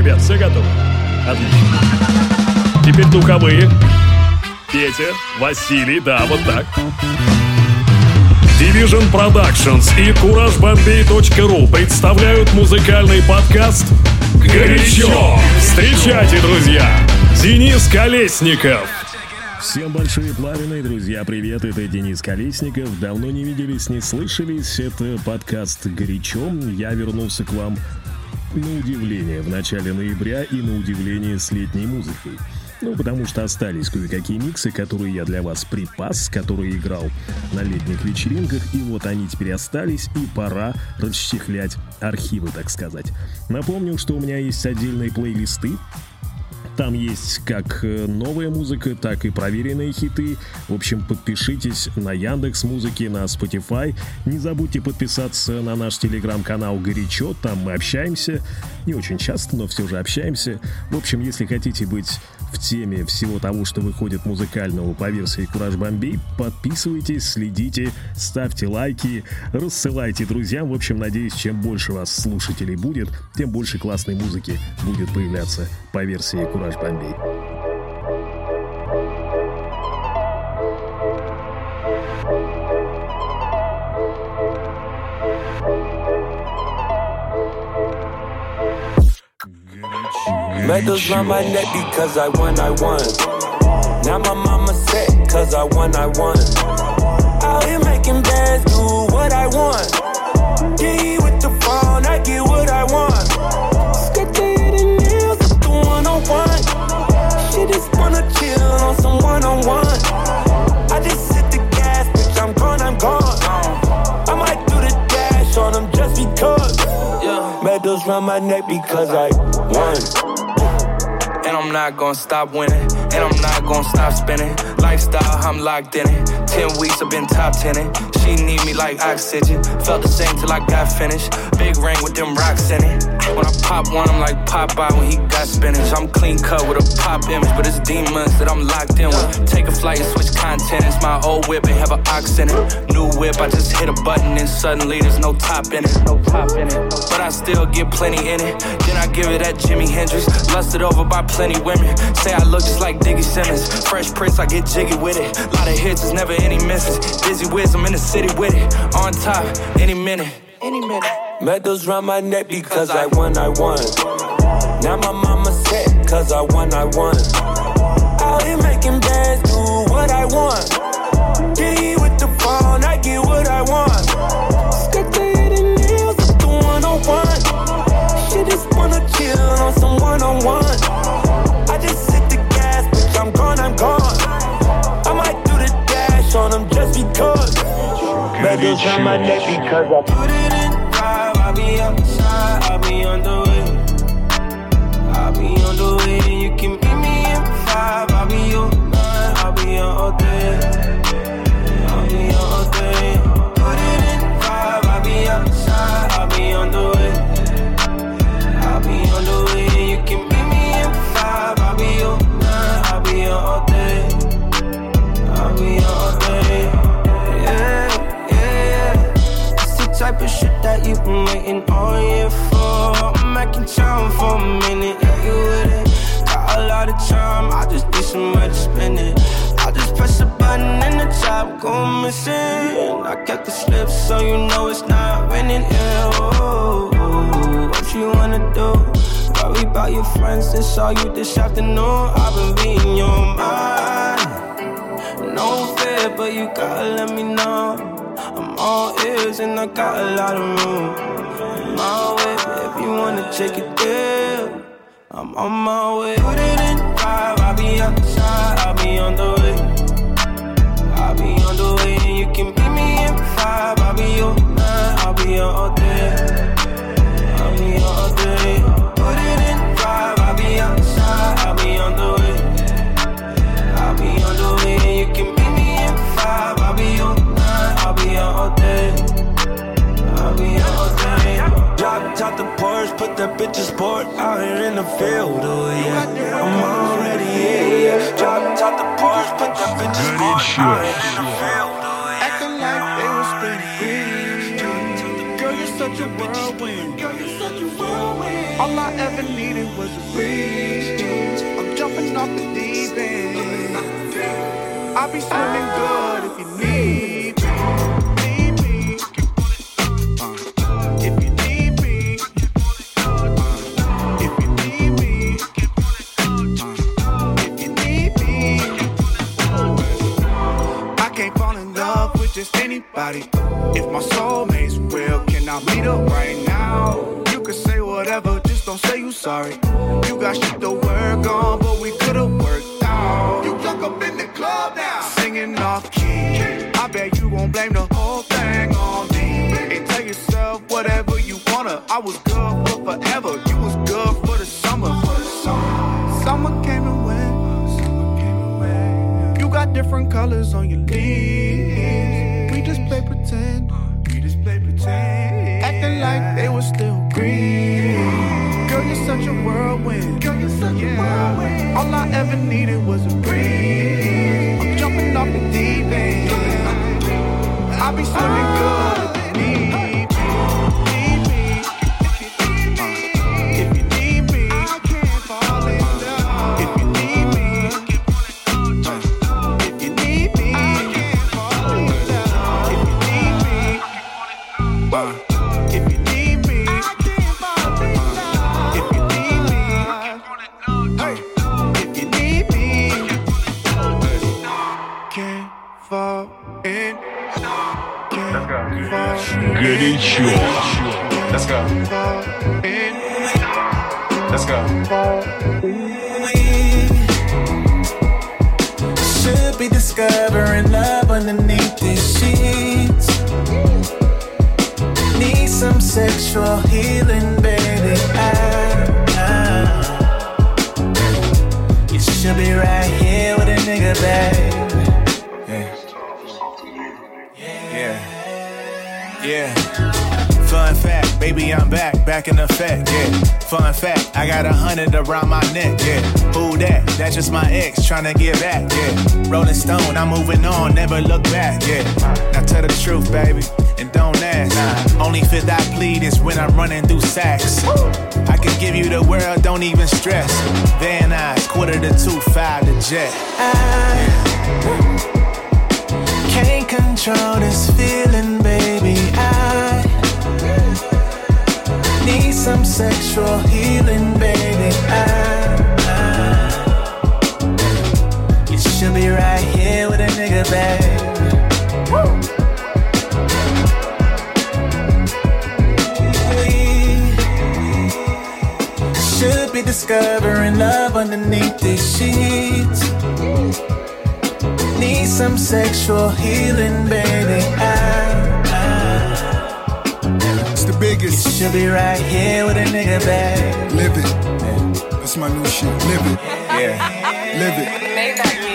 Ребят, все готовы? Отлично. Теперь духовые. Петя, Василий, да, вот так. Division Productions и CourageBombay.ru представляют музыкальный подкаст «Горячо». Встречайте, друзья, Денис Колесников. Всем большие плавины, друзья, привет, это Денис Колесников. Давно не виделись, не слышались, это подкаст «Горячо». Я вернулся к вам на удивление в начале ноября и на удивление с летней музыкой. Ну, потому что остались кое-какие миксы, которые я для вас припас, которые играл на летних вечеринках, и вот они теперь остались, и пора расчехлять архивы, так сказать. Напомню, что у меня есть отдельные плейлисты, там есть как э, новая музыка, так и проверенные хиты. В общем, подпишитесь на Яндекс Музыки, на Spotify. Не забудьте подписаться на наш телеграм-канал «Горячо». Там мы общаемся. Не очень часто, но все же общаемся. В общем, если хотите быть в теме всего того, что выходит музыкального по версии Кураж Бомбей, подписывайтесь, следите, ставьте лайки, рассылайте друзьям. В общем, надеюсь, чем больше вас слушателей будет, тем больше классной музыки будет появляться по версии Кураж Бомбей. Medals round my neck because I won, I won. Now my mama set cause I won, I won. Out here making bands, do what I want. G with the phone, I get what I want. Skip to the nails, the one on one. She just wanna chill on some one on one. I just hit the gas, bitch, I'm gone, I'm gone. I might do the dash on them just because. Yeah. Medals round my neck because I won. I'm not gonna stop winning. And I'm not gonna stop spinning. Lifestyle, I'm locked in it. Ten weeks, I've been top tenning. She need me like oxygen. Felt the same till I got finished. Big ring with them rocks in it. When I pop one, I'm like Popeye when he got spinach. I'm clean cut with a pop image, but it's demons that I'm locked in with. Take a flight and switch content. It's my old whip and have an ox in it. New whip, I just hit a button and suddenly there's no top in it. No top in it. But I still get plenty in it. Then I give it that Jimi Hendrix. Lusted over by plenty women. Say I look just like Diggy Simmons. Fresh Prince, I get jiggy with it. Lot of hits, there's never any misses. Dizzy whiz, I'm in the city with it. On top, any minute. Any minute. Medals round my neck because I won, I won. Now my mama set cause I won, I won. Out here making bands, do what I want. G with the phone, I get what I want. Skip to the nails, the one on one. She just wanna chill on some one on one. I just hit the gas, bitch, I'm gone, I'm gone. I might do the dash on them just because. Medals round my neck because I Put it in on the way. I be on the way, you can meet me in five. I'll be on nine, I'll be on all day. That you've been waiting all year for. I'm making time for a minute, yeah, you with it. Got a lot of time, I just need somewhere to spend it. I just press a button and the job go missing. I kept the slip so you know it's not raining. Yeah, oh, oh, what you wanna do? Worry about your friends that saw you this afternoon. I've been reading your mind. No fear, but you gotta let me know. All ears and I got a lot of room. My way, if you wanna take it there, I'm on my way. Put it in drive, I'll be outside, I'll be on the way. I'll be on the way, and you can meet me in five. I'll be on nine, I'll be on that bitch in sport out here in the field, oh yeah. I'm already here, yeah. Drop top the Porsche, put that bitch in sport out here in the field, oh yeah. Acting like they was pretty greedy. Girl, you're such a whirlwind. All I ever needed was a breeze. I'm jumping off the deep end. I'll be swimming good if you need just anybody. If my soulmate's real, can I meet up right now? You can say whatever, just don't say you sorry. You got shit to work on, but we could've worked out. You stuck up in the club now, singing off key. I bet you won't blame the whole thing on me. And tell yourself whatever you wanna. I was good for forever. You was good for the summer. For the summer. Summer came and went. You got different colors on your leaves. We just play pretend. We just play pretend. Acting like they were still green. Girl, you're such a whirlwind. Girl, you're such a whirlwind. All I ever needed was a breeze. I'm jumping off the deep end. I'll be swimming good fuel. Let's go. Let's go. Should be discovering love underneath these sheets. Need some sexual healing, baby. I, I, you should be right here with a nigga, baby. Yeah. Yeah. Fun fact, baby, I'm back, back in effect, yeah. Fun fact, I got a hundred around my neck, yeah. Who that? That's just my ex trying to get back, yeah. Rolling Stone, I'm moving on, never look back, yeah. Now tell the truth, baby, and don't ask. Only fifth I plead is when I'm running through sacks. I can give you the world, don't even stress. Van quarter to two, five to jet. Can't control this feeling, need some sexual healing, baby. I, I, you should be right here with a nigga, baby. Should be discovering love underneath these sheets. Need some sexual healing, baby. I, It's the you should be right here with a nigga, baby. Live it. That's my new shit. Live it. Yeah. Live it.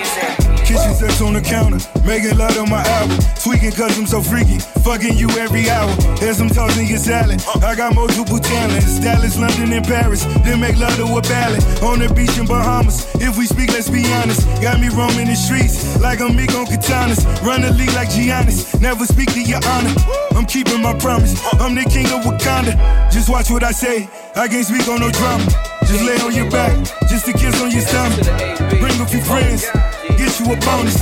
Kitchen sex on the counter, making love on my album. Tweaking cause I'm so freaky, fucking you every hour. As I'm tossing your salad, I got multiple talents. Dallas, London, and Paris. Then make love to a ballad. On the beach in Bahamas. If we speak, let's be honest. Got me roaming the streets like I'm Mick on katanas. Run the league like Giannis. Never speak to your honor. I'm keeping my promise. I'm the king of Wakanda. Just watch what I say. I can't speak on no drama. Just lay on your back, just a kiss on your stomach. Bring a few friends, get you a bonus.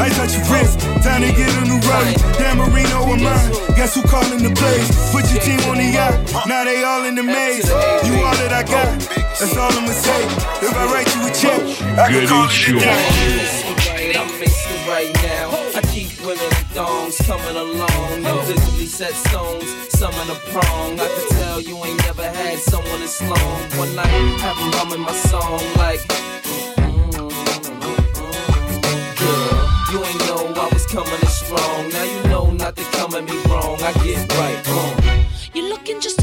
I got your rinsed, time to get a new rowdy. Dan Marino or mine, guess who calling the plays? Put your team on the yacht, now they all in the maze. You all that I got, that's all I'ma say. If I write you a check, I can call it a day. I'm fixing right now. I keep women thongs coming along. No visibly set stones, some in a prong. I can tell you ain't never had someone as long. One night, have them humming my song like. You ain't know I was coming in strong. Now you know not to come at me wrong. I get right, wrong. You're looking just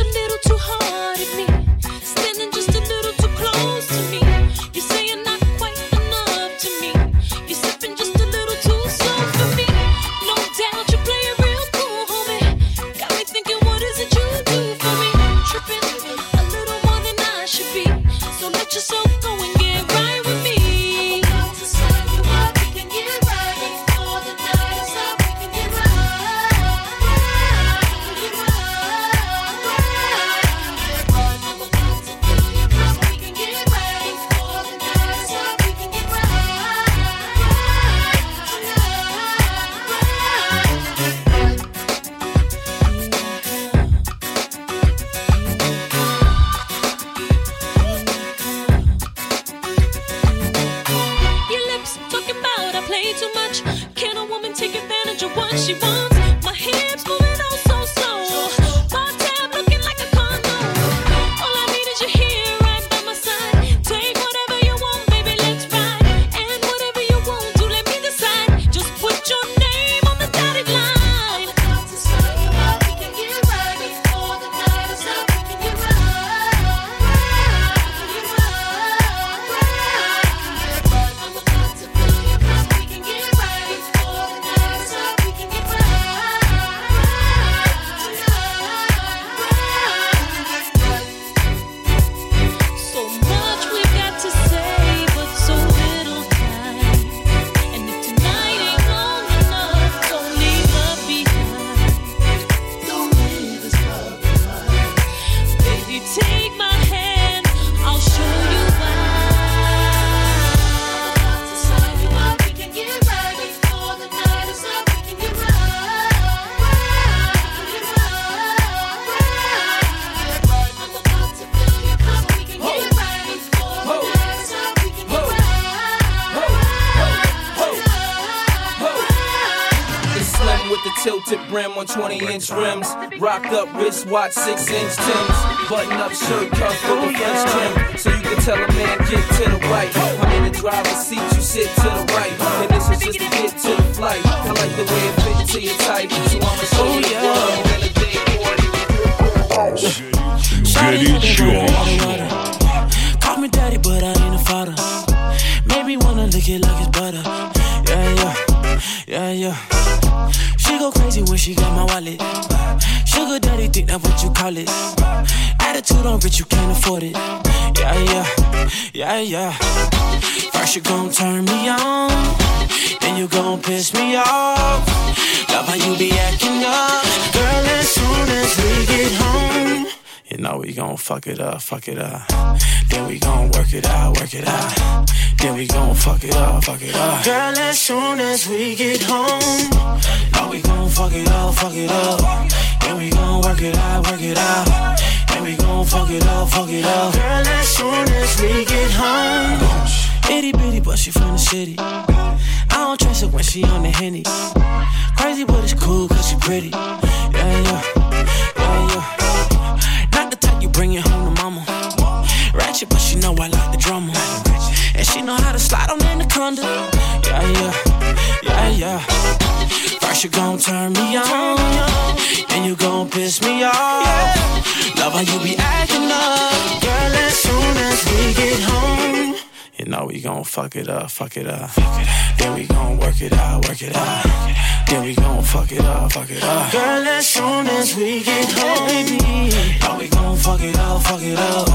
inch rims. Rocked up wristwatch, 6 inch Tims. Button up shirt cuff with the French trim. So you can tell a man, get to the right. I'm in the driver's seat, you sit to the right. And this is just to get to the flight. I like the way it fits to your type. So I'ma show you the oh, world. And the day Call me daddy, but I ain't a father. Made me wanna lick it like it's butter. Yeah, yeah, yeah, yeah. Crazy when she got my wallet. Sugar daddy, think that what you call it. Attitude on rich, you can't afford it. Yeah, yeah, yeah, yeah. First you gon' turn me on, then you gon' piss me off. Love how you be acting up, girl. As soon as we get home. Know we gon' fuck it up, fuck it up. Then we gon' work it out, work it out. Then we gon' fuck it up, fuck it up. Girl, as soon as we get home, know we gon' fuck it up, fuck it up. Then we gon' work it out, work it out. Then we gon' fuck it up, fuck it up. Girl, as soon as we get home, itty bitty, but she from the city. I don't trust her when she on the henny. Crazy, but it's cool cause she pretty. Yeah, yeah, bring it home to mama. Ratchet, but she know I like the drama. And she know how to slide on anaconda. Yeah, yeah, yeah, yeah. First you gon' turn me on, then you gon' piss me off. Love how you be acting up, girl. As soon as we get home, you know we gon' fuck it up, fuck it up. Then we gon' work it out, work it out. Then we gon' fuck it up, fuck it up. Girl, as soon as we get home, baby, we gon' fuck it up, fuck it up.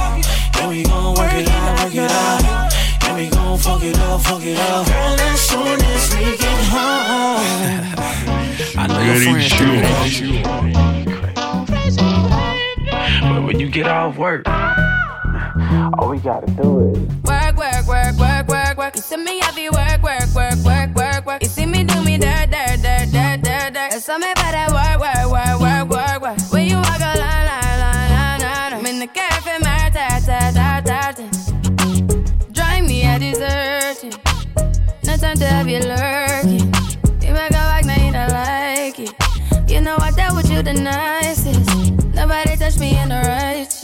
Then we gon' work it out, work it out. Then we gon' fuck it up, fuck it up. Girl, as soon as we get home. I know your friends do that. But when you get off work, all we gotta do is. Work, work, work, work, work, work. You see me heavy work, work, work, work, work, work. You see me do me dirt, dirt, dirt, dirt, dirt, dirt. There's something about that work, work, work, work, work, work. When you walk a line, line, line, line, line. I'm in the cafe, my ta, ta, ta, ta, ta. Drive me a deserting. No time to have you lurking. You make a back, now you don't like it. You know I dealt with you the nicest. Nobody touched me in the righteous.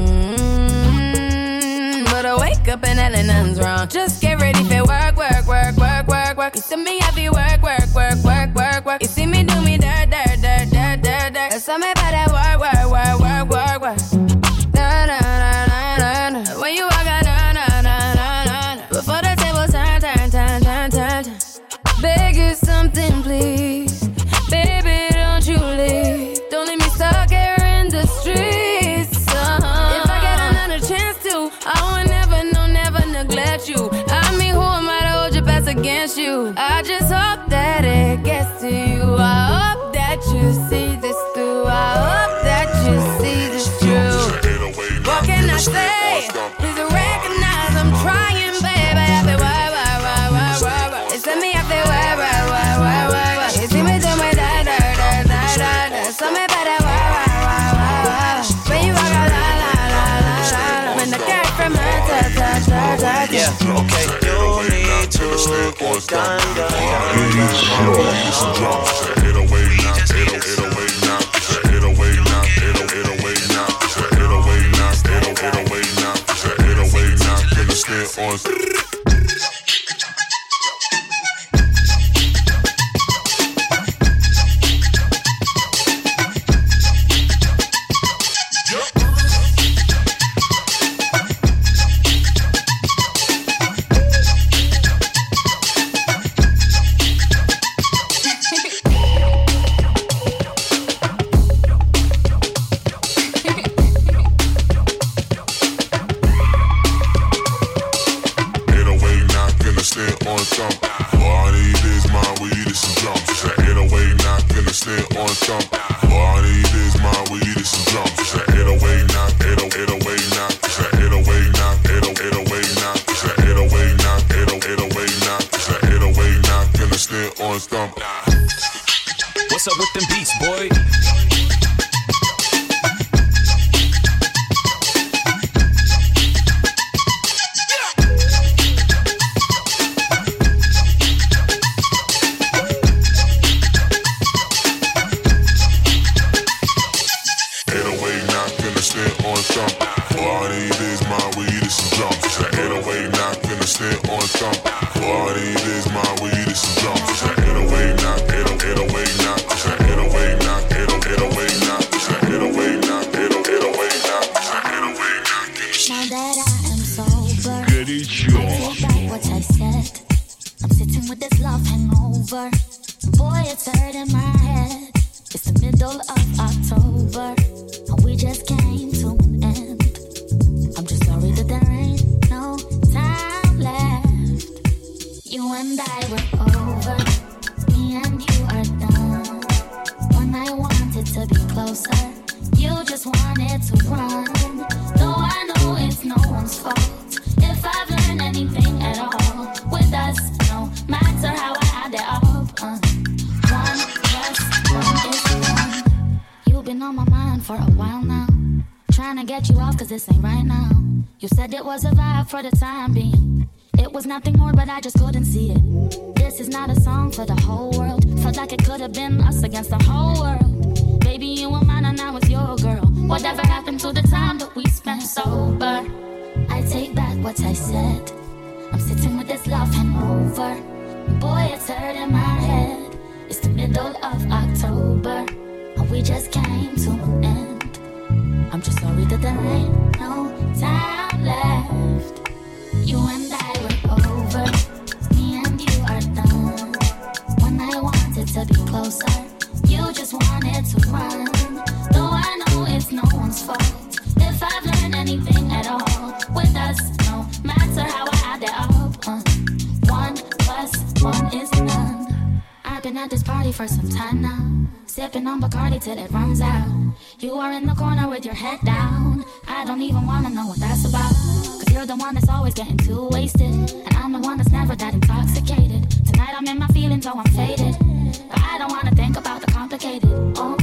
up and hell nothing's wrong. Just get ready for work, work, work, work, work, work. You see me heavy work, work, work, work, work, work. You see me do me dirt, dirt, dirt, dirt, dirt, dirt. There's something about that work, work, work, work, work, work. Yeah, okay, you need to get done, done. You need force. For a while now. Trying to get you off cause this ain't right now. You said it was a vibe for the time being. It was nothing more, but I just couldn't see it. This is not a song for the whole world. Felt like it could have been us against the whole world. Baby, you were mine and I was your girl. Whatever happened to the time that we spent sober? I take back what I said. I'm sitting with this love hangover. Boy, it's hurting my head. It's the middle of October, we just came to an end. I'm just sorry that there ain't no time left. You and I were over. Me and you are done. When I wanted to be closer, you just wanted to run. Though I know it's no one's fault. If I've learned anything at all with us, no matter how I add it up. uh, one plus one is none. I've been at this party for some time now. Sipping on Bacardi till it runs out. You are in the corner with your head down. I don't even wanna know what that's about. Cause you're the one that's always getting too wasted. And I'm the one that's never that intoxicated. Tonight I'm in my feelings, oh, I'm faded. But I don't wanna think about the complicated. Oh,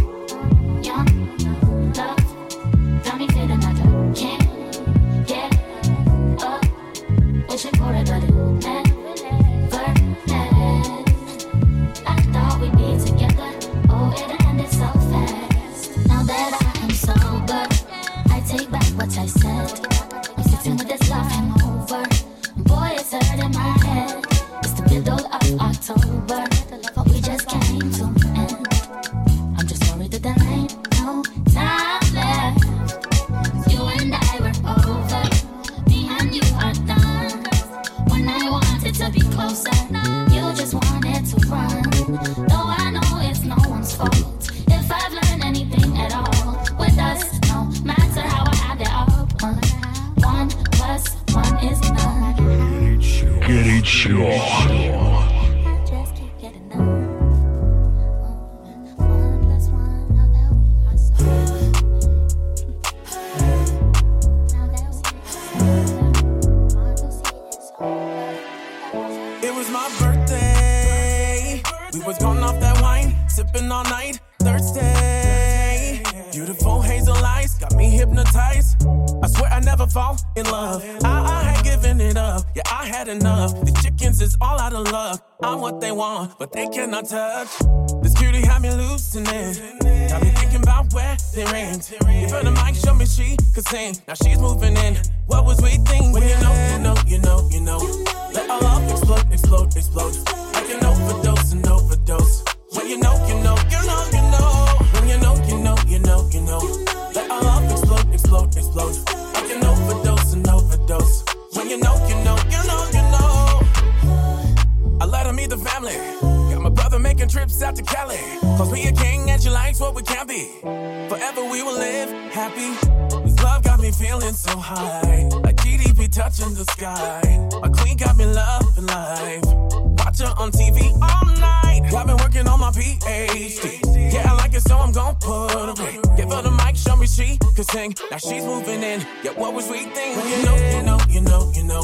my PhD. Yeah, I like it, so I'm gonna put her in. Give her the mic, show me she can sing. Now she's moving in. Yeah, what was we thinking? You know, you know, you know, you know.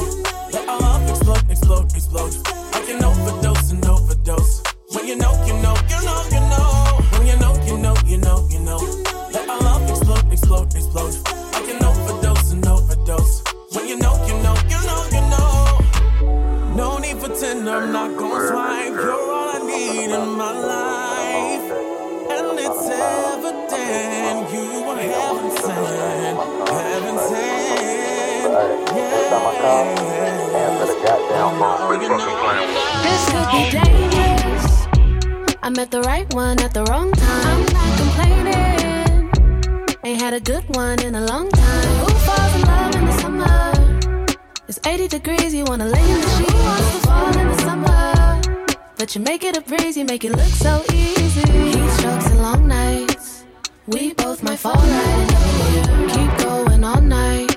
Let our love explode, explode, explode. Like an overdose, an overdose. When you know, you know, you know, you know. When you know, you know, you know, you know. Let our love explode, explode, explode. Like an overdose. and I'm not gonna swipe. You're all I need in my life, and it's evident you are heaven sent, heaven sent. Yes. This could be days. I met the right one at the wrong time. I'm not complaining. Ain't had a good one in a long time. Who falls in love in the summer? It's 80 degrees, you wanna lay in the sheets. But you make it a breeze, you make it look so easy. Heat strokes and long nights. We both might fall right in love. Keep going all night.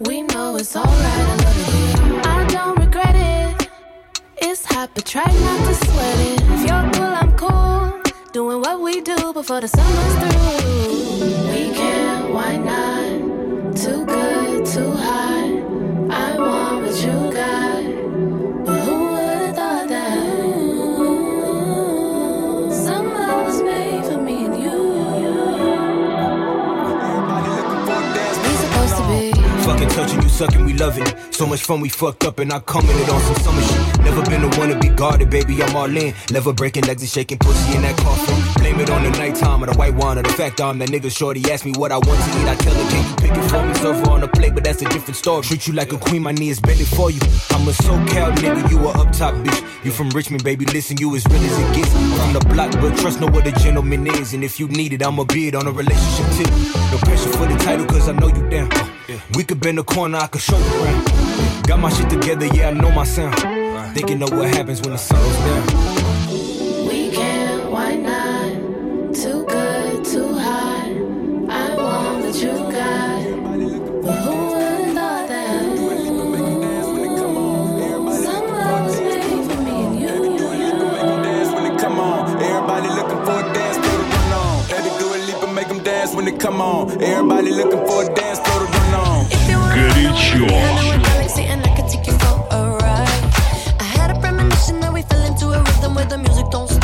We know it's alright, I love you. I don't regret it. It's hot, but try not to sweat it. If you're cool, I'm cool. Doing what we do before the summer's through. We can't, why not? Too good, too hot. I want what you got. Fucking touching you, sucking, we loving it. So much fun, we fucked up, and I commented on some summer shit. Never been the one to be guarded, baby, I'm all in. Never breaking legs and shaking pussy in that coffin. Blame it on the nighttime or the white wine or the fact I'm that nigga shorty. Ask me what I want to eat, I tell her, can you pick it for me? Serve on the plate, but that's a different story. Treat you like a queen, my knee is bending for you. I'm a SoCal nigga, you a up top bitch. You from Richmond, baby, listen, you as real as it gets. From the block, but trust know what a gentleman is. And if you need it, I'ma be it on a relationship tip. No pressure for the title, cause I know you down. Uh, we could bend the corner, I could show you around. Got my shit together, yeah, I know my sound. Thinking of what happens when the sun goes down. We can, why not? Too good, too hot. I want what you got. But who would've thought that? Summer was made for me and you. dance when they come on. Everybody looking for a dance, throw the run on. Let it do a leap and make dance when they come on. Everybody looking for a dance, throw the run on. Don't stop.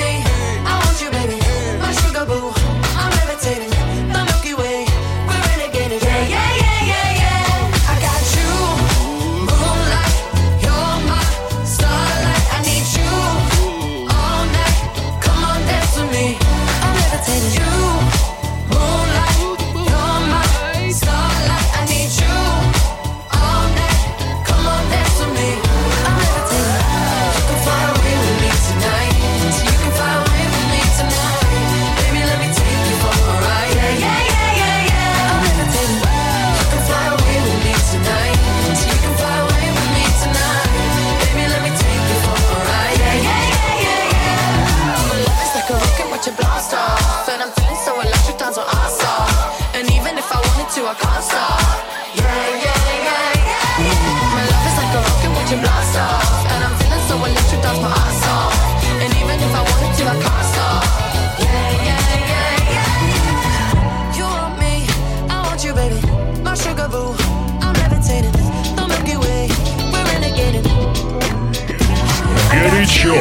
Sure.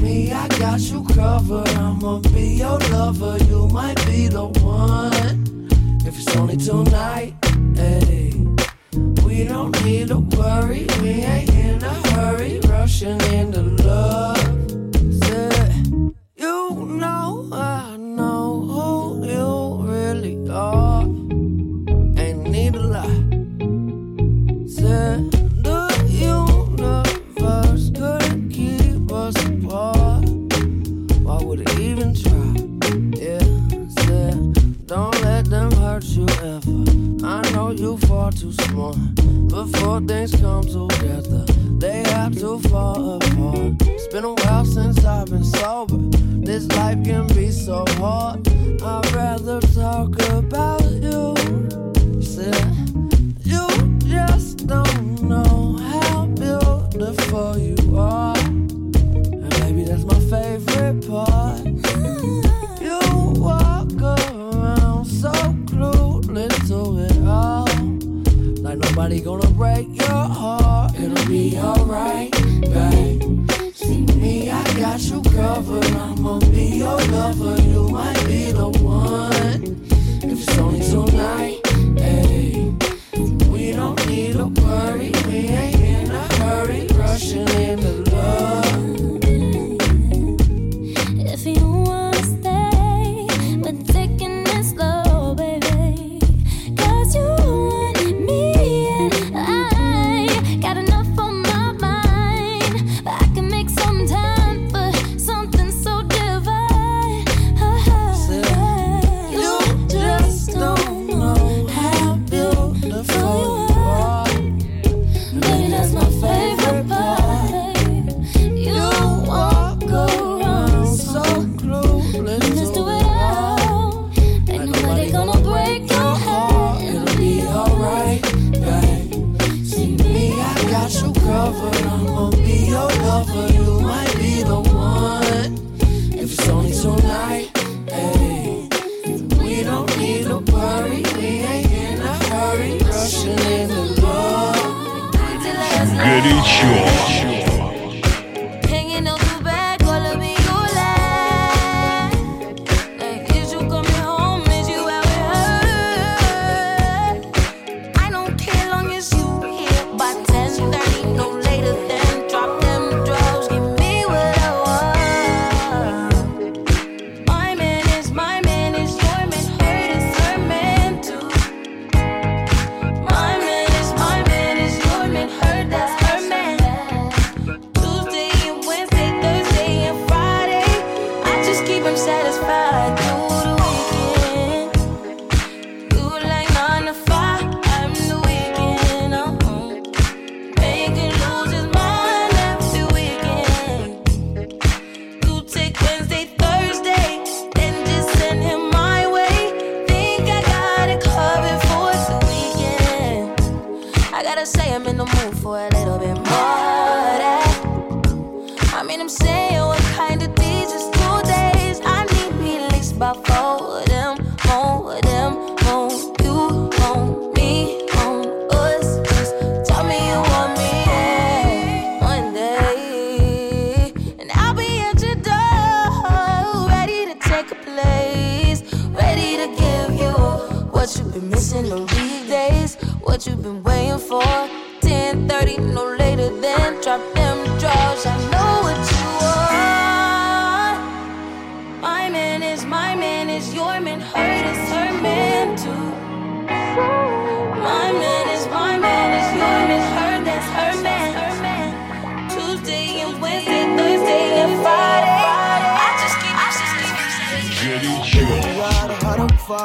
Me, I got you covered. I'ma be your lover. You might be the one. If it's only tonight, hey. We don't need to worry. We ain't in a hurry. Rushing into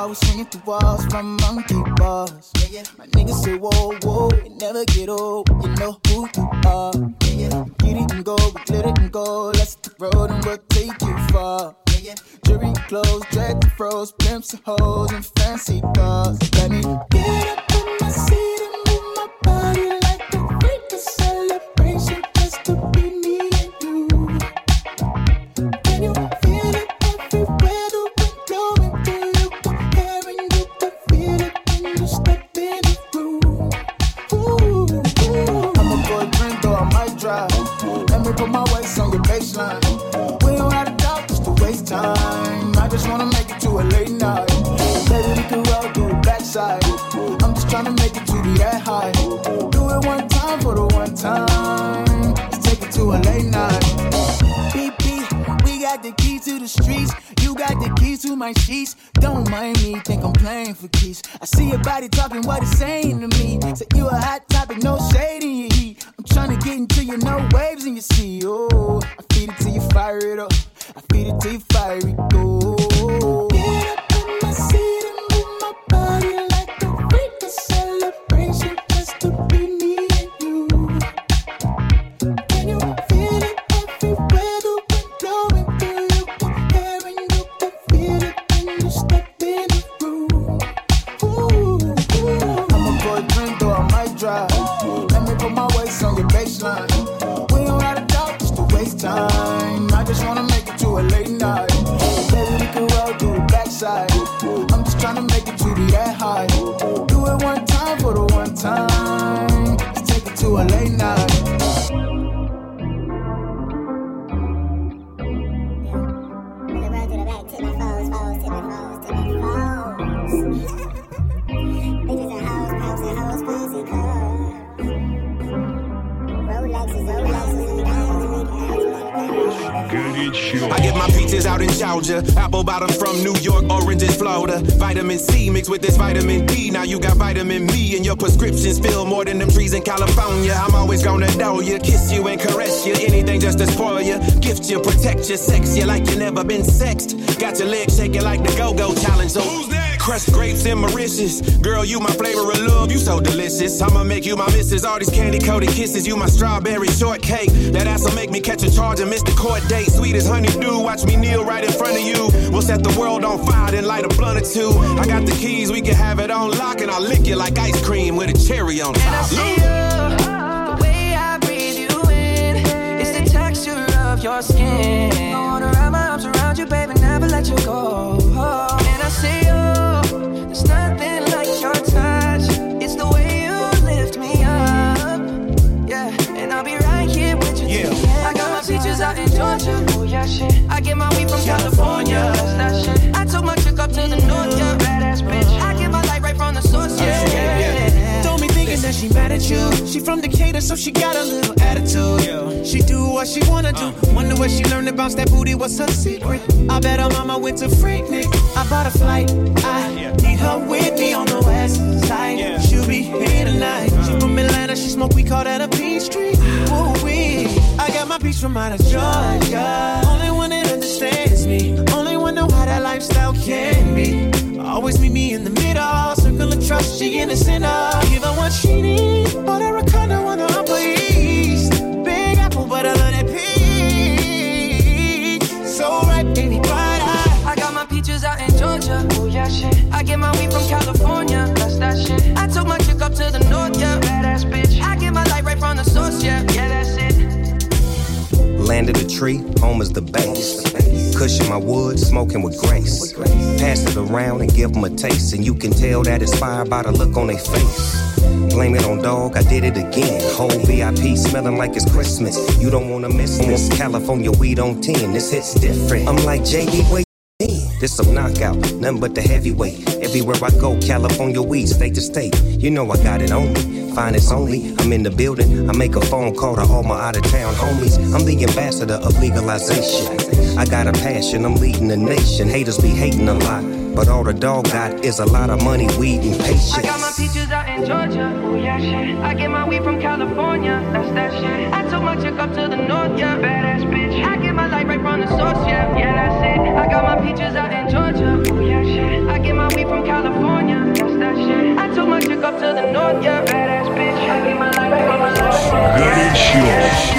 was swinging through walls from monkey bars. Yeah. My niggas say, whoa, whoa, you never get old. You know who you are. Yeah. Get it and go, we glitter and go. Let's hit the road and we'll take you far. Jury clothes, dread the froze, pimps and hoes, and fancy cars. Let me get up in my seat. get high. Do it one time for the one time. Let's take it to a late night. BP, we got the key to the streets. You got the keys to my sheets. Don't mind me, think I'm playing for keys. I see your body talking what it's saying to me. Say you a hot topic, no shade in your heat. I'm trying to get into your no waves in your sea. Oh, I feed it till you fire it up. I feed it till you fire it you my missus, all these candy coated kisses, you my strawberry shortcake. That ass'll make me catch a charge and miss the court date. Sweet as honeydew, watch me kneel right in front of you. We'll set the world on fire, then light a blunt or two. I got the keys, we can have it on lock, and I'll lick you like ice cream with a cherry on top. California. That shit. I took my chick up to the north, yeah. Badass bitch. I get my light right from the source, yeah. yeah. Don't be thinking that she mad at you. She from Decatur, so she got a little attitude. She do what she wanna do. Uh. Wonder where she learned bounce that booty. What's her secret? I bet her mama went to Freaknik. I bought a flight. I need her with me on the west side. She'll be here tonight. She uh. from Atlanta. She smoke. We call that a peach tree. Ooh wee. I got my peach from out of Georgia. Only one me. Only one know how that lifestyle can be. Always meet me in the middle. Circle of trust. She innocent. I'll give her what she needs. Bought her a condo on the Upper East. Big apple, but I love that peach. So right, baby, bright eye. I got my peaches out in Georgia. Oh yeah, shit. I get my weed from California. That's that shit. I took my chick up to the north, yeah. Badass bitch. I get my light right from the source, yeah. Yeah, that's it. Landed a tree, home is the base. Cushion my wood, smoking with grace. Pass it around and give them a taste, and you can tell that it's fire by the look on their face. Blame it on dog, I did it again. Whole VIP smelling like it's Christmas. You don't wanna miss this. California weed on 10, this hits different. I'm like JD, wait. This some knockout, nothing but the heavyweight. Everywhere I go, California weed, state to state. You know I got it on me. Fine, it's only. I'm in the building. I make a phone call to all my out of town homies. I'm the ambassador of legalization. I got a passion, I'm leading the nation. Haters be hating a lot, but all the dog got is a lot of money, weed, and patience. I got my peaches out in Georgia. Oh yeah, shit. I get my weed from California. That's that shit. I took my chick up to the north, yeah. Badass bitch. I get my light right from the source, yeah. Yeah, that's it. I got my peaches out in Georgia. Oh yeah, shit get my weed from California. That's that shit. I took my chick up to the north, yeah. Badass bitch. I get my life from Good.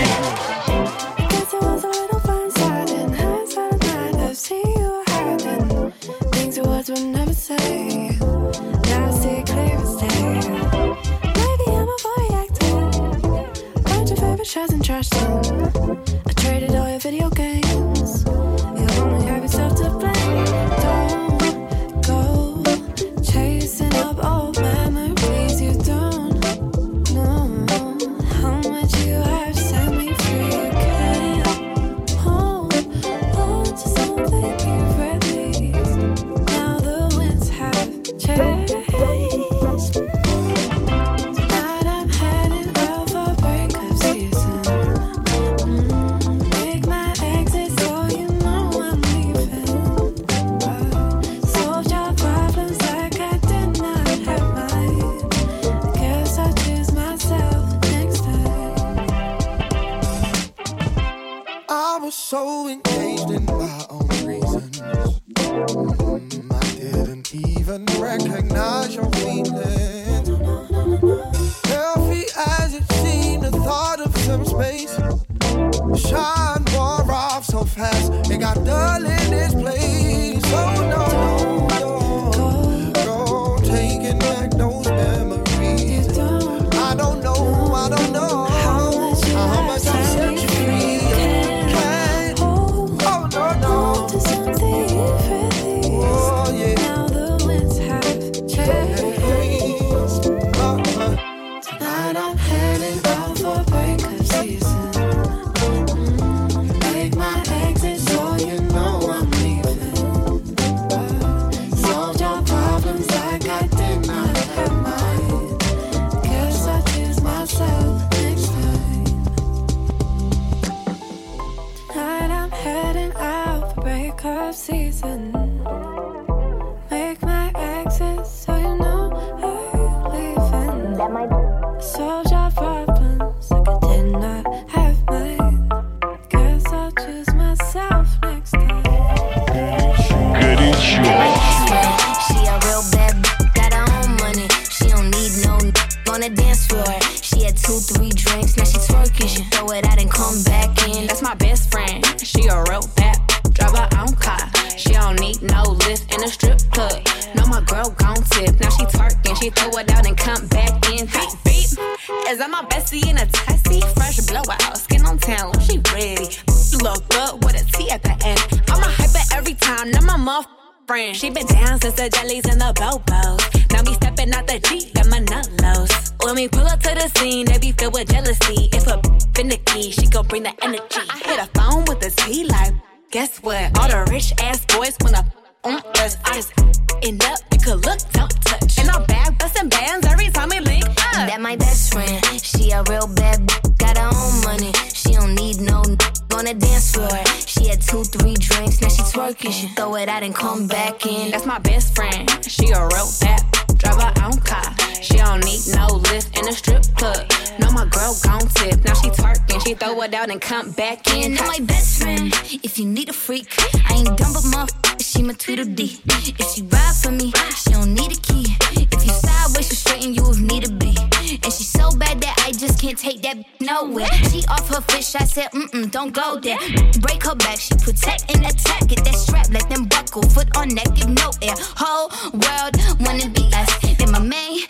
Look, don't touch. And I'm back busting bands every time we link up. That my best friend. She a real bad b- got her own money. She don't need no n- on the dance floor. She had two, three drinks, now she twerking. She throw it out and come back in. That's my best friend. She a real bad b- drive her own car. She don't need no lift in a strip club. No, my girl gon' tip. Now she twerking. She throw it out and come back in. I'm my best friend. If you need a freak, I ain't dumb but motherfucker, my Tweedledee. If she ride for me, she don't need a key. If you sideways, she straighten you if need to be. And she so bad that I just can't take that nowhere. She off her fish, I said, mm mm, don't go there. Break her back, she protect and attack. Get that strap, let them buckle. Foot on neck, give no air. Whole world wanna be us. Then my main,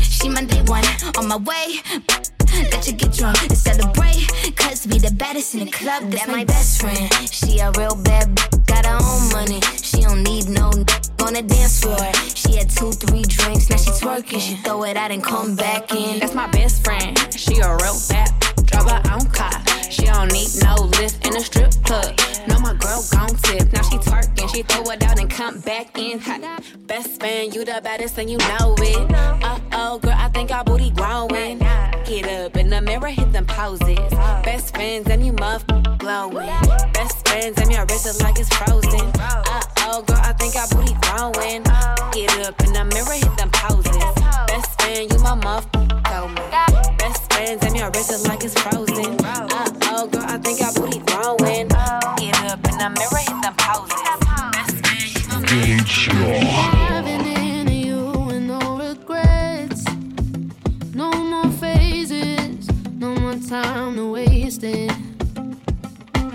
she my day one. On my way, let you get drunk and celebrate. Cause we the baddest in the club. That's my best friend. She a real bad, b- got her own money. She don't need no n- on the dance floor. She had two, three drinks, now she twerking. She throw it out and come back in. That's my best friend. She a real bad drive her own car. She don't need no lift in a strip club. No, my girl gon' tip. Now she twerking. She throw it out and come back in. Best friend, you the baddest and you know it. Uh oh, girl, I think our booty growing. Get up in the mirror, hit them poses. Best friends and you muff glowing. Best friends and your wrist is like it's frozen. Uh oh, girl, I think our booty growing. Get up in the mirror, hit them poses. Best friend, you my muff glowing. Best friends and your wrist is like it's frozen. Uh oh, girl, I think our booty growing. Get up in the mirror, hit them poses. Best friend, you my Diving into you with no regrets. No more phases, no more time to waste it.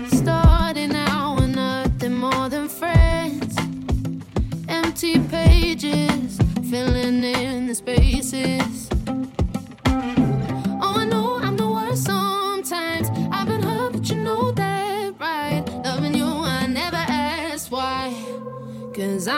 Starting out with nothing more than friends. Empty pages, filling in the spaces. Cause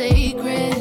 sacred.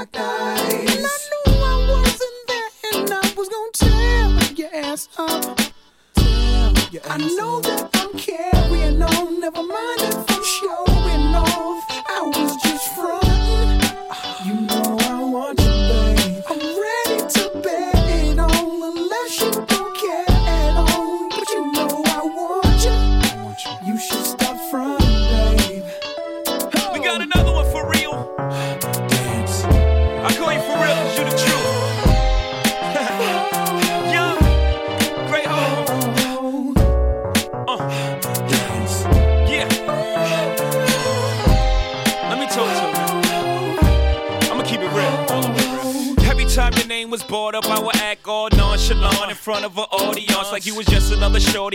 Locked eyes. And I knew I wasn't there, and I was gon' tear your ass up. I know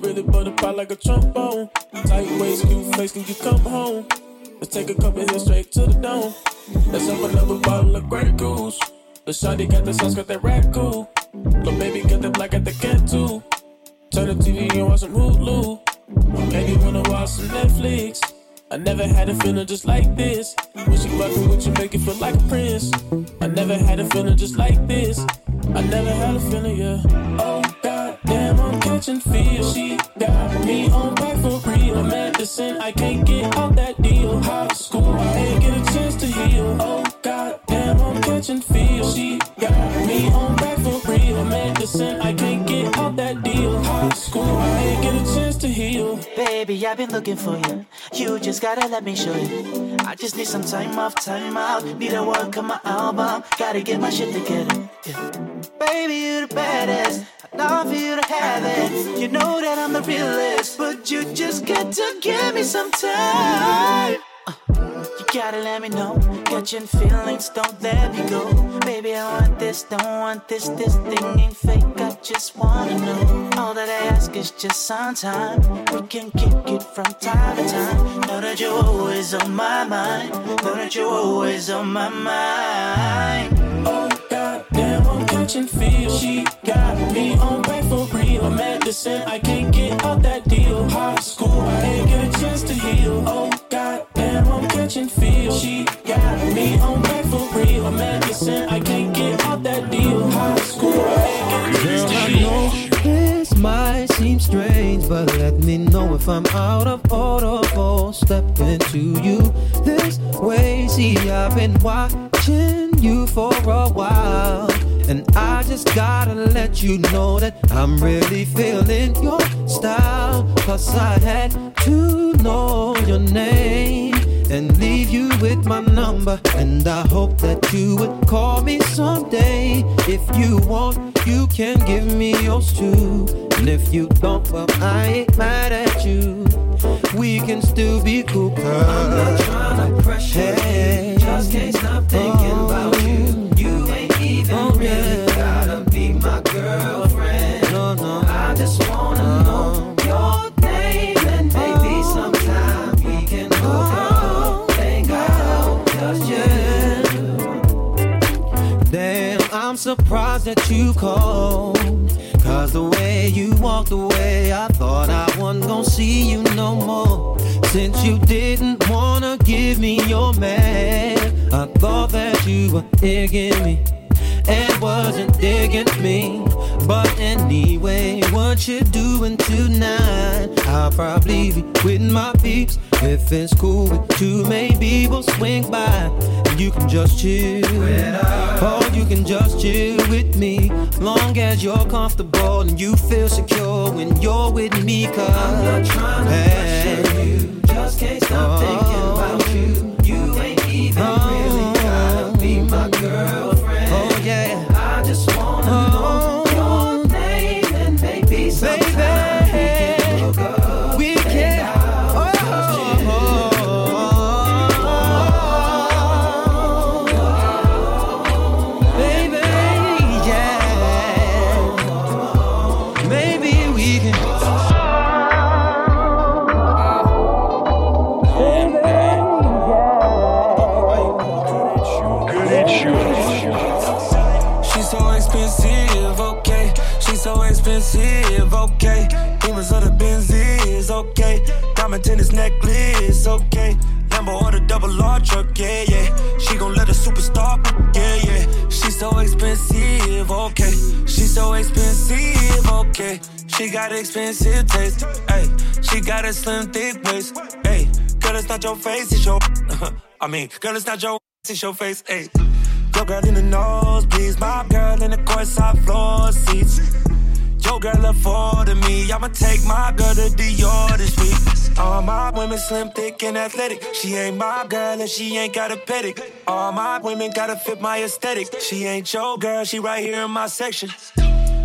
Really butterfly like a trombone. Tight waist, cute face, can you come home? Let's take a couple hits straight to the dome. Let's have another bottle of Grey Goose. The shawty got the sauce, got that rat cool. Little baby got the black at the cat too. Turn the TV and watch some Hulu. Maybe wanna watch some Netflix. I never had a feeling just like this. When she fucking with you, make it feel like a prince. I never had a feeling just like this. I never had a feeling, yeah. Oh, looking for you. You just gotta let me show you. I just need some time off, time out. Need to work on my album. Gotta get my shit together. Yeah. Baby, you the baddest. I'd love you to have it. You know that I'm the realest. But you just got to give me some time. Gotta let me know. Catching feelings, don't let me go. Baby, I want this, don't want this. This thing ain't fake. I just wanna know. All that I ask is just some time. We can kick it from time to time. Know that you're always on my mind. Know that you're always on my mind. Oh, god damn, I'm catching feels. She got me on back for real. Medicine, I can't get out that deal. High school, I ain't get a chance to heal. Oh, damn, I'm catching feel. She got me on back for real. Medicine, I can't get out that deal. High school, I ain't get a chance to I know this might seem strange, but let me know if I'm out of order for stepping to you this way. See, I've been watching you for a while, and I just gotta let you know that I'm really feeling your style. Cause I had to know your name and leave you with my number. And I hope that you would call me someday. If you want, you can give me yours too. And if you don't, well, I ain't mad at you. We can still be cool, girl. I'm not trying to pressure you. Just can't stop thinking about you. You ain't even oh, really gotta be my girlfriend. No, no. I just wanna know your name and maybe oh. sometime we can hook up. Hang out, just yet. Damn, I'm surprised that you called. The way you walked away, I thought I wasn't gonna see you no more. Since you didn't wanna give me your man, I thought that you were digging me and wasn't digging me. But anyway, what you doing tonight? I'll probably be with my peeps. If it's cool with you, maybe we'll swing by. And you can just chill. Or you can just chill with me. Long as you're comfortable and you feel secure when you're with me. Cause I'm not trying to pressure you. Just can't stop thinking about you. You ain't even oh. really gotta be my girlfriend. Tennis necklace, okay. Lambo or the double R truck, yeah, yeah. She gon' let a superstar, yeah, yeah. She's so expensive, okay. She's so expensive, okay. She got expensive taste, hey. She got a slim, thick waist, hey. Girl, it's not your face, it's your. I mean, girl, it's not your. It's your face, hey. Your girl in the nosebleeds, my girl in the courtside floor seats. Your girl afforded me, I'ma take my girl to Dior this week. All my women slim, thick, and athletic. She ain't my girl and she ain't got a pedic. All my women gotta fit my aesthetic. She ain't your girl, she right here in my section.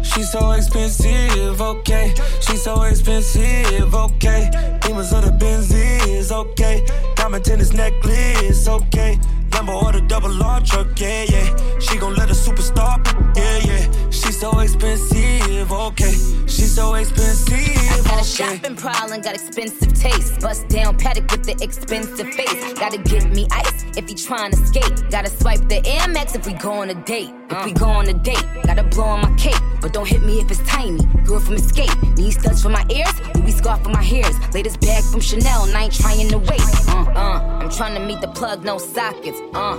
She's so expensive, okay. She's so expensive, okay. Demons of the Benzies, okay. Diamond tennis necklace, okay. Lambo or the double R truck, yeah, yeah. She gon' let a superstar, yeah, yeah. She's so expensive, okay. She's so expensive, Got a shopping problem, got expensive taste. Bust down Patek with the expensive face. Gotta give me ice if he trying to skate. Gotta swipe the Air Max if we go on a date. If we go on a date, gotta blow on my cape. But don't hit me if it's tiny. Girl from Escape. Need studs for my ears, Louis scarf for my hairs. Latest bag from Chanel, and I ain't trying to wait. Uh, uh, I'm trying to meet the plug, no sockets. Uh,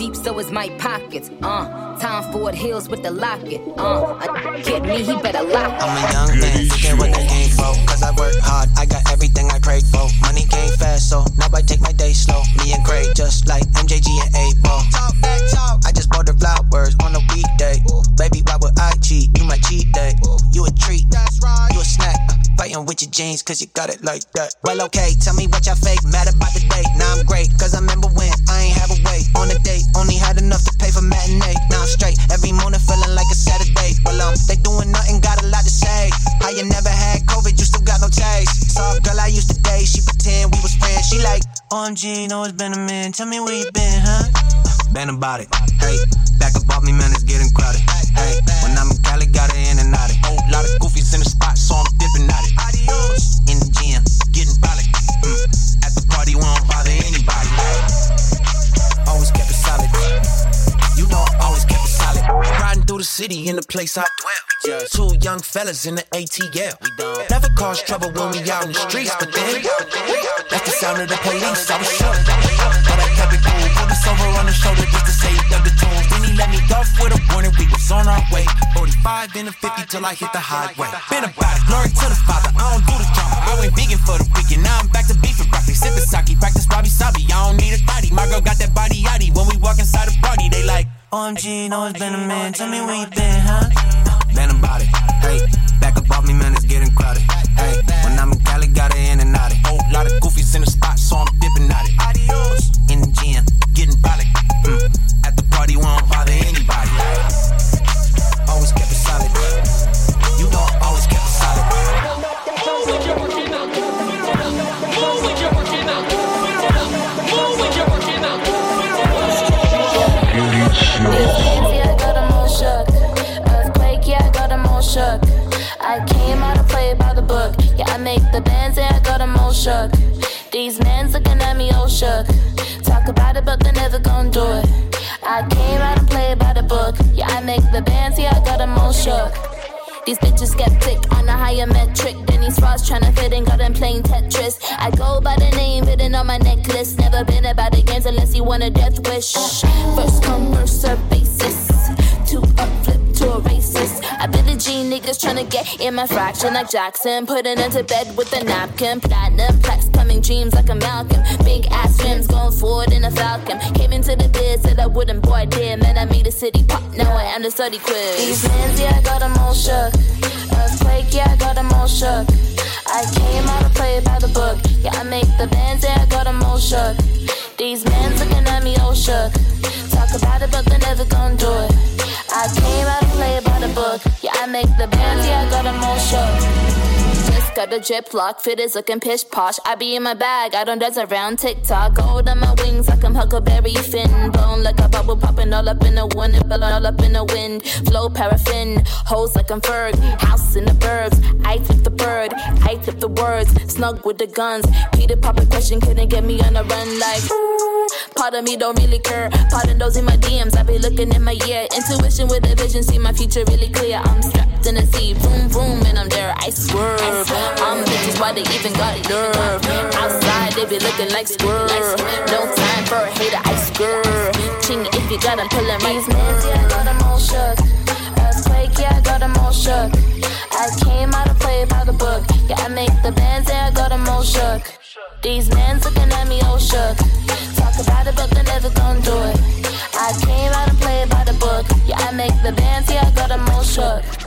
deep so is my pockets. Uh, Tom Ford Hills with the locket. Uh, get me, he better lock it. I'm a young man, forget what they came for. Cause I work hard, I got everything I prayed for. Money came fast, so now I take my day slow. Me and Craig, just like MJG and A Ball. I just bought the flowers on a weekday. Baby, why would I cheat? You my cheat day. You a treat, That's right. you a snack. Uh, Fighting with your jeans, cause you got it like that. Well, okay, tell me what y'all fake. Mad about the date. Now I'm great, cause I remember when I ain't have a way. On a date, only had enough to pay for matinee. Now I'm straight, every morning feeling like a Saturday. Well, um, they doing nothing, got a lot to say. How you never had COVID, you still got no taste. Saw a girl I used to date, she pretend we was friends. She like, OMG, know it's been a minute. Tell me where you been, huh? Been about it. Hey, back up off me, man, it's getting crowded. Hey, when I'm in Cali, got it in and out it. Whole lot of goofies in the spot, so I'm dipping at it. In the gym, getting brolic. Mm. At the party, we don't bother anybody. Always kept it solid. You know I always kept it solid. Riding through the city city in the place I dwell. Two young fellas in the ATL. Never cause trouble when we out in the streets, but then that's the sound of the police. I was shook, but I kept it cool. Put this over 45 in the 50 till I hit the highway. Been about it, glory to the Father. I don't do the drama. I went vegan for the weekend. Now I'm back to beef and broccoli. Sipping sake, practice wabi sabi. I don't need a thotty. My girl got that body yaddy. When we walk inside the party, they like. Oh, OMG, know it's been a man. Tell me where you been, huh? Been about it. Hey, back up off me, man, it's getting crowded. Hey, when I'm in Cali, got it in and out it. Whole lot of goofies in the spot, so I'm dipping at it. Adios. All shook. These men's looking at me all shook. Talk about it, but they never gonna do it. I came out and play by the book. Yeah, I make the bands, yeah, I got them all shook. These bitches skeptic on a higher metric than these frauds tryna fit in, got them playing Tetris. I go by the name written on my necklace. Never been about the games unless you want a death wish. First come, first serve basis. G niggas tryna get in my fraction like Jackson. Putting into bed with a napkin. Platinum plex coming dreams like a Malcolm. Big ass rims going forward in a Falcon. Came into the biz, said I wouldn't, boy, did. Man, I made a city pop. Now I am the study quiz. These mans, yeah, I got them all shook. Earthquake, yeah, I got them all shook. I came out to play by the book. Yeah, I make the bands, yeah, I got them all shook. These mans looking at me all shook. Talk about it, but they never gonna do it. Make the bands, yeah, I got all shook. Got a drip lock, fit is looking pish posh. I be in my bag, I don't dance around TikTok. Gold on my wings like I'm Huckleberry Finn. Bone like a bubble popping all up in the wind, blowing all up in the wind. Flow paraffin, hoes like I'm Ferg. House in the burbs, I tip the bird, I tip the words. Snug with the guns. Peter Papa question couldn't get me on a run like. Part of me don't really care. Part of those in my DMs, I be looking in my ear. Intuition with a vision, see my future really clear. I'm strapped in a sea, boom boom, and I'm there. I swerve. I'm bitches, why they even got nerve? Outside they be looking like swerve. No time for a hater, I swerve. Ching if you got 'em pulling These mans, yeah, got 'em all shook. Earthquake, yeah, I got 'em all shook. I came out to play by the book. Yeah, I make the bands, yeah, I got 'em all shook. These mans looking at me all shook. Talk about it, but they never gonna do it. I came out and played by the book. Yeah, I make the bands, yeah, I got 'em all shook.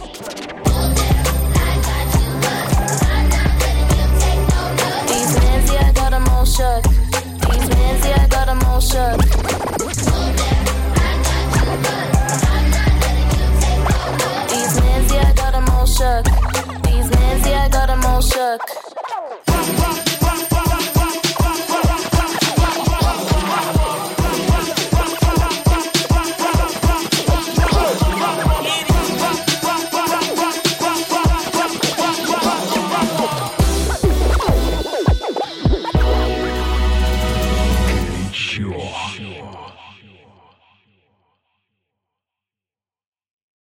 Shook. These mans, yeah, I got 'em all shook. These mans, yeah, I got 'em all shook. These mans, yeah, I got 'em all shook.